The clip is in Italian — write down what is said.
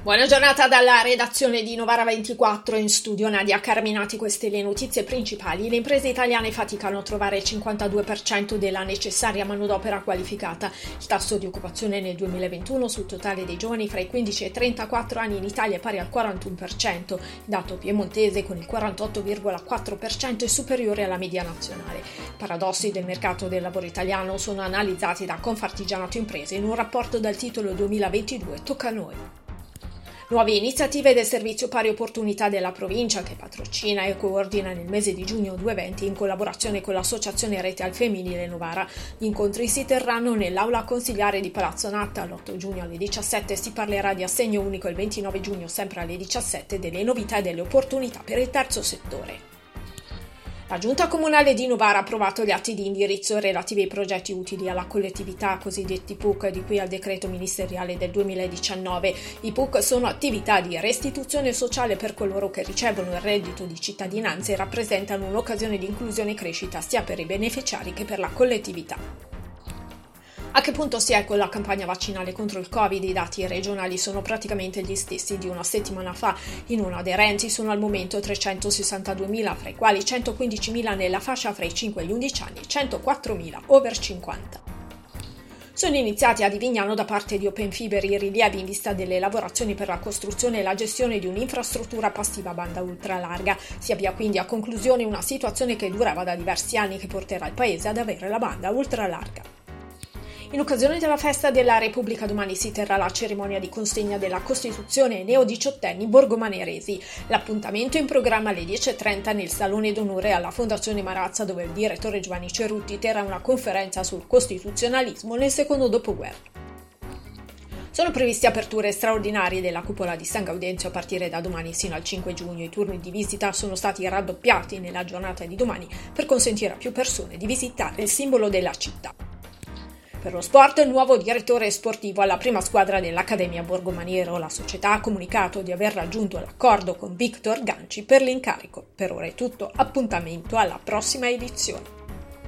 Buona giornata dalla redazione di Novara 24 in studio Nadia Carminati, queste le notizie principali. Le imprese italiane faticano a trovare il 52% della necessaria manodopera qualificata. Il tasso di occupazione nel 2021 sul totale dei giovani fra i 15 e i 34 anni in Italia è pari al 41%, il dato piemontese con il 48,4% è superiore alla media nazionale. Paradossi del mercato del lavoro italiano sono analizzati da Confartigianato Imprese in un rapporto dal titolo 2022 Tocca a noi. Nuove iniziative del Servizio Pari Opportunità della provincia che patrocina e coordina nel mese di giugno due eventi in collaborazione con l'Associazione Rete al Femminile Novara. Gli incontri si terranno nell'aula consigliare di Palazzo Natta l'8 giugno alle 17 si parlerà di assegno unico il 29 giugno sempre alle 17 delle novità e delle opportunità per il terzo settore. La Giunta Comunale di Novara ha approvato gli atti di indirizzo relativi ai progetti utili alla collettività, cosiddetti PUC, di cui al decreto ministeriale del 2019. I PUC sono attività di restituzione sociale per coloro che ricevono il reddito di cittadinanza e rappresentano un'occasione di inclusione e crescita sia per i beneficiari che per la collettività. A che punto si è con la campagna vaccinale contro il Covid? I dati regionali sono praticamente gli stessi di una settimana fa. I non aderenti sono al momento 362.000, fra i quali 115.000 nella fascia fra i 5 e gli 11 anni e 104.000 over 50. Sono iniziati a Divignano da parte di Open Fiber i rilievi in vista delle lavorazioni per la costruzione e la gestione di un'infrastruttura passiva a banda ultralarga. Si avvia quindi a conclusione una situazione che durava da diversi anni che porterà il Paese ad avere la banda ultralarga. In occasione della festa della Repubblica domani si terrà la cerimonia di consegna della Costituzione ai neodiciottenni borgomaneresi. L'appuntamento è in programma alle 10.30 nel Salone d'Onore alla Fondazione Marazza dove il direttore Giovanni Cerutti terrà una conferenza sul costituzionalismo nel secondo dopoguerra. Sono previsti aperture straordinarie della cupola di San Gaudenzio a partire da domani sino al 5 giugno. I turni di visita sono stati raddoppiati nella giornata di domani per consentire a più persone di visitare il simbolo della città. Per lo sport, il nuovo direttore sportivo alla prima squadra dell'Accademia Borgomaniero. La società ha comunicato di aver raggiunto l'accordo con Victor Ganci per l'incarico. Per ora è tutto, appuntamento alla prossima edizione.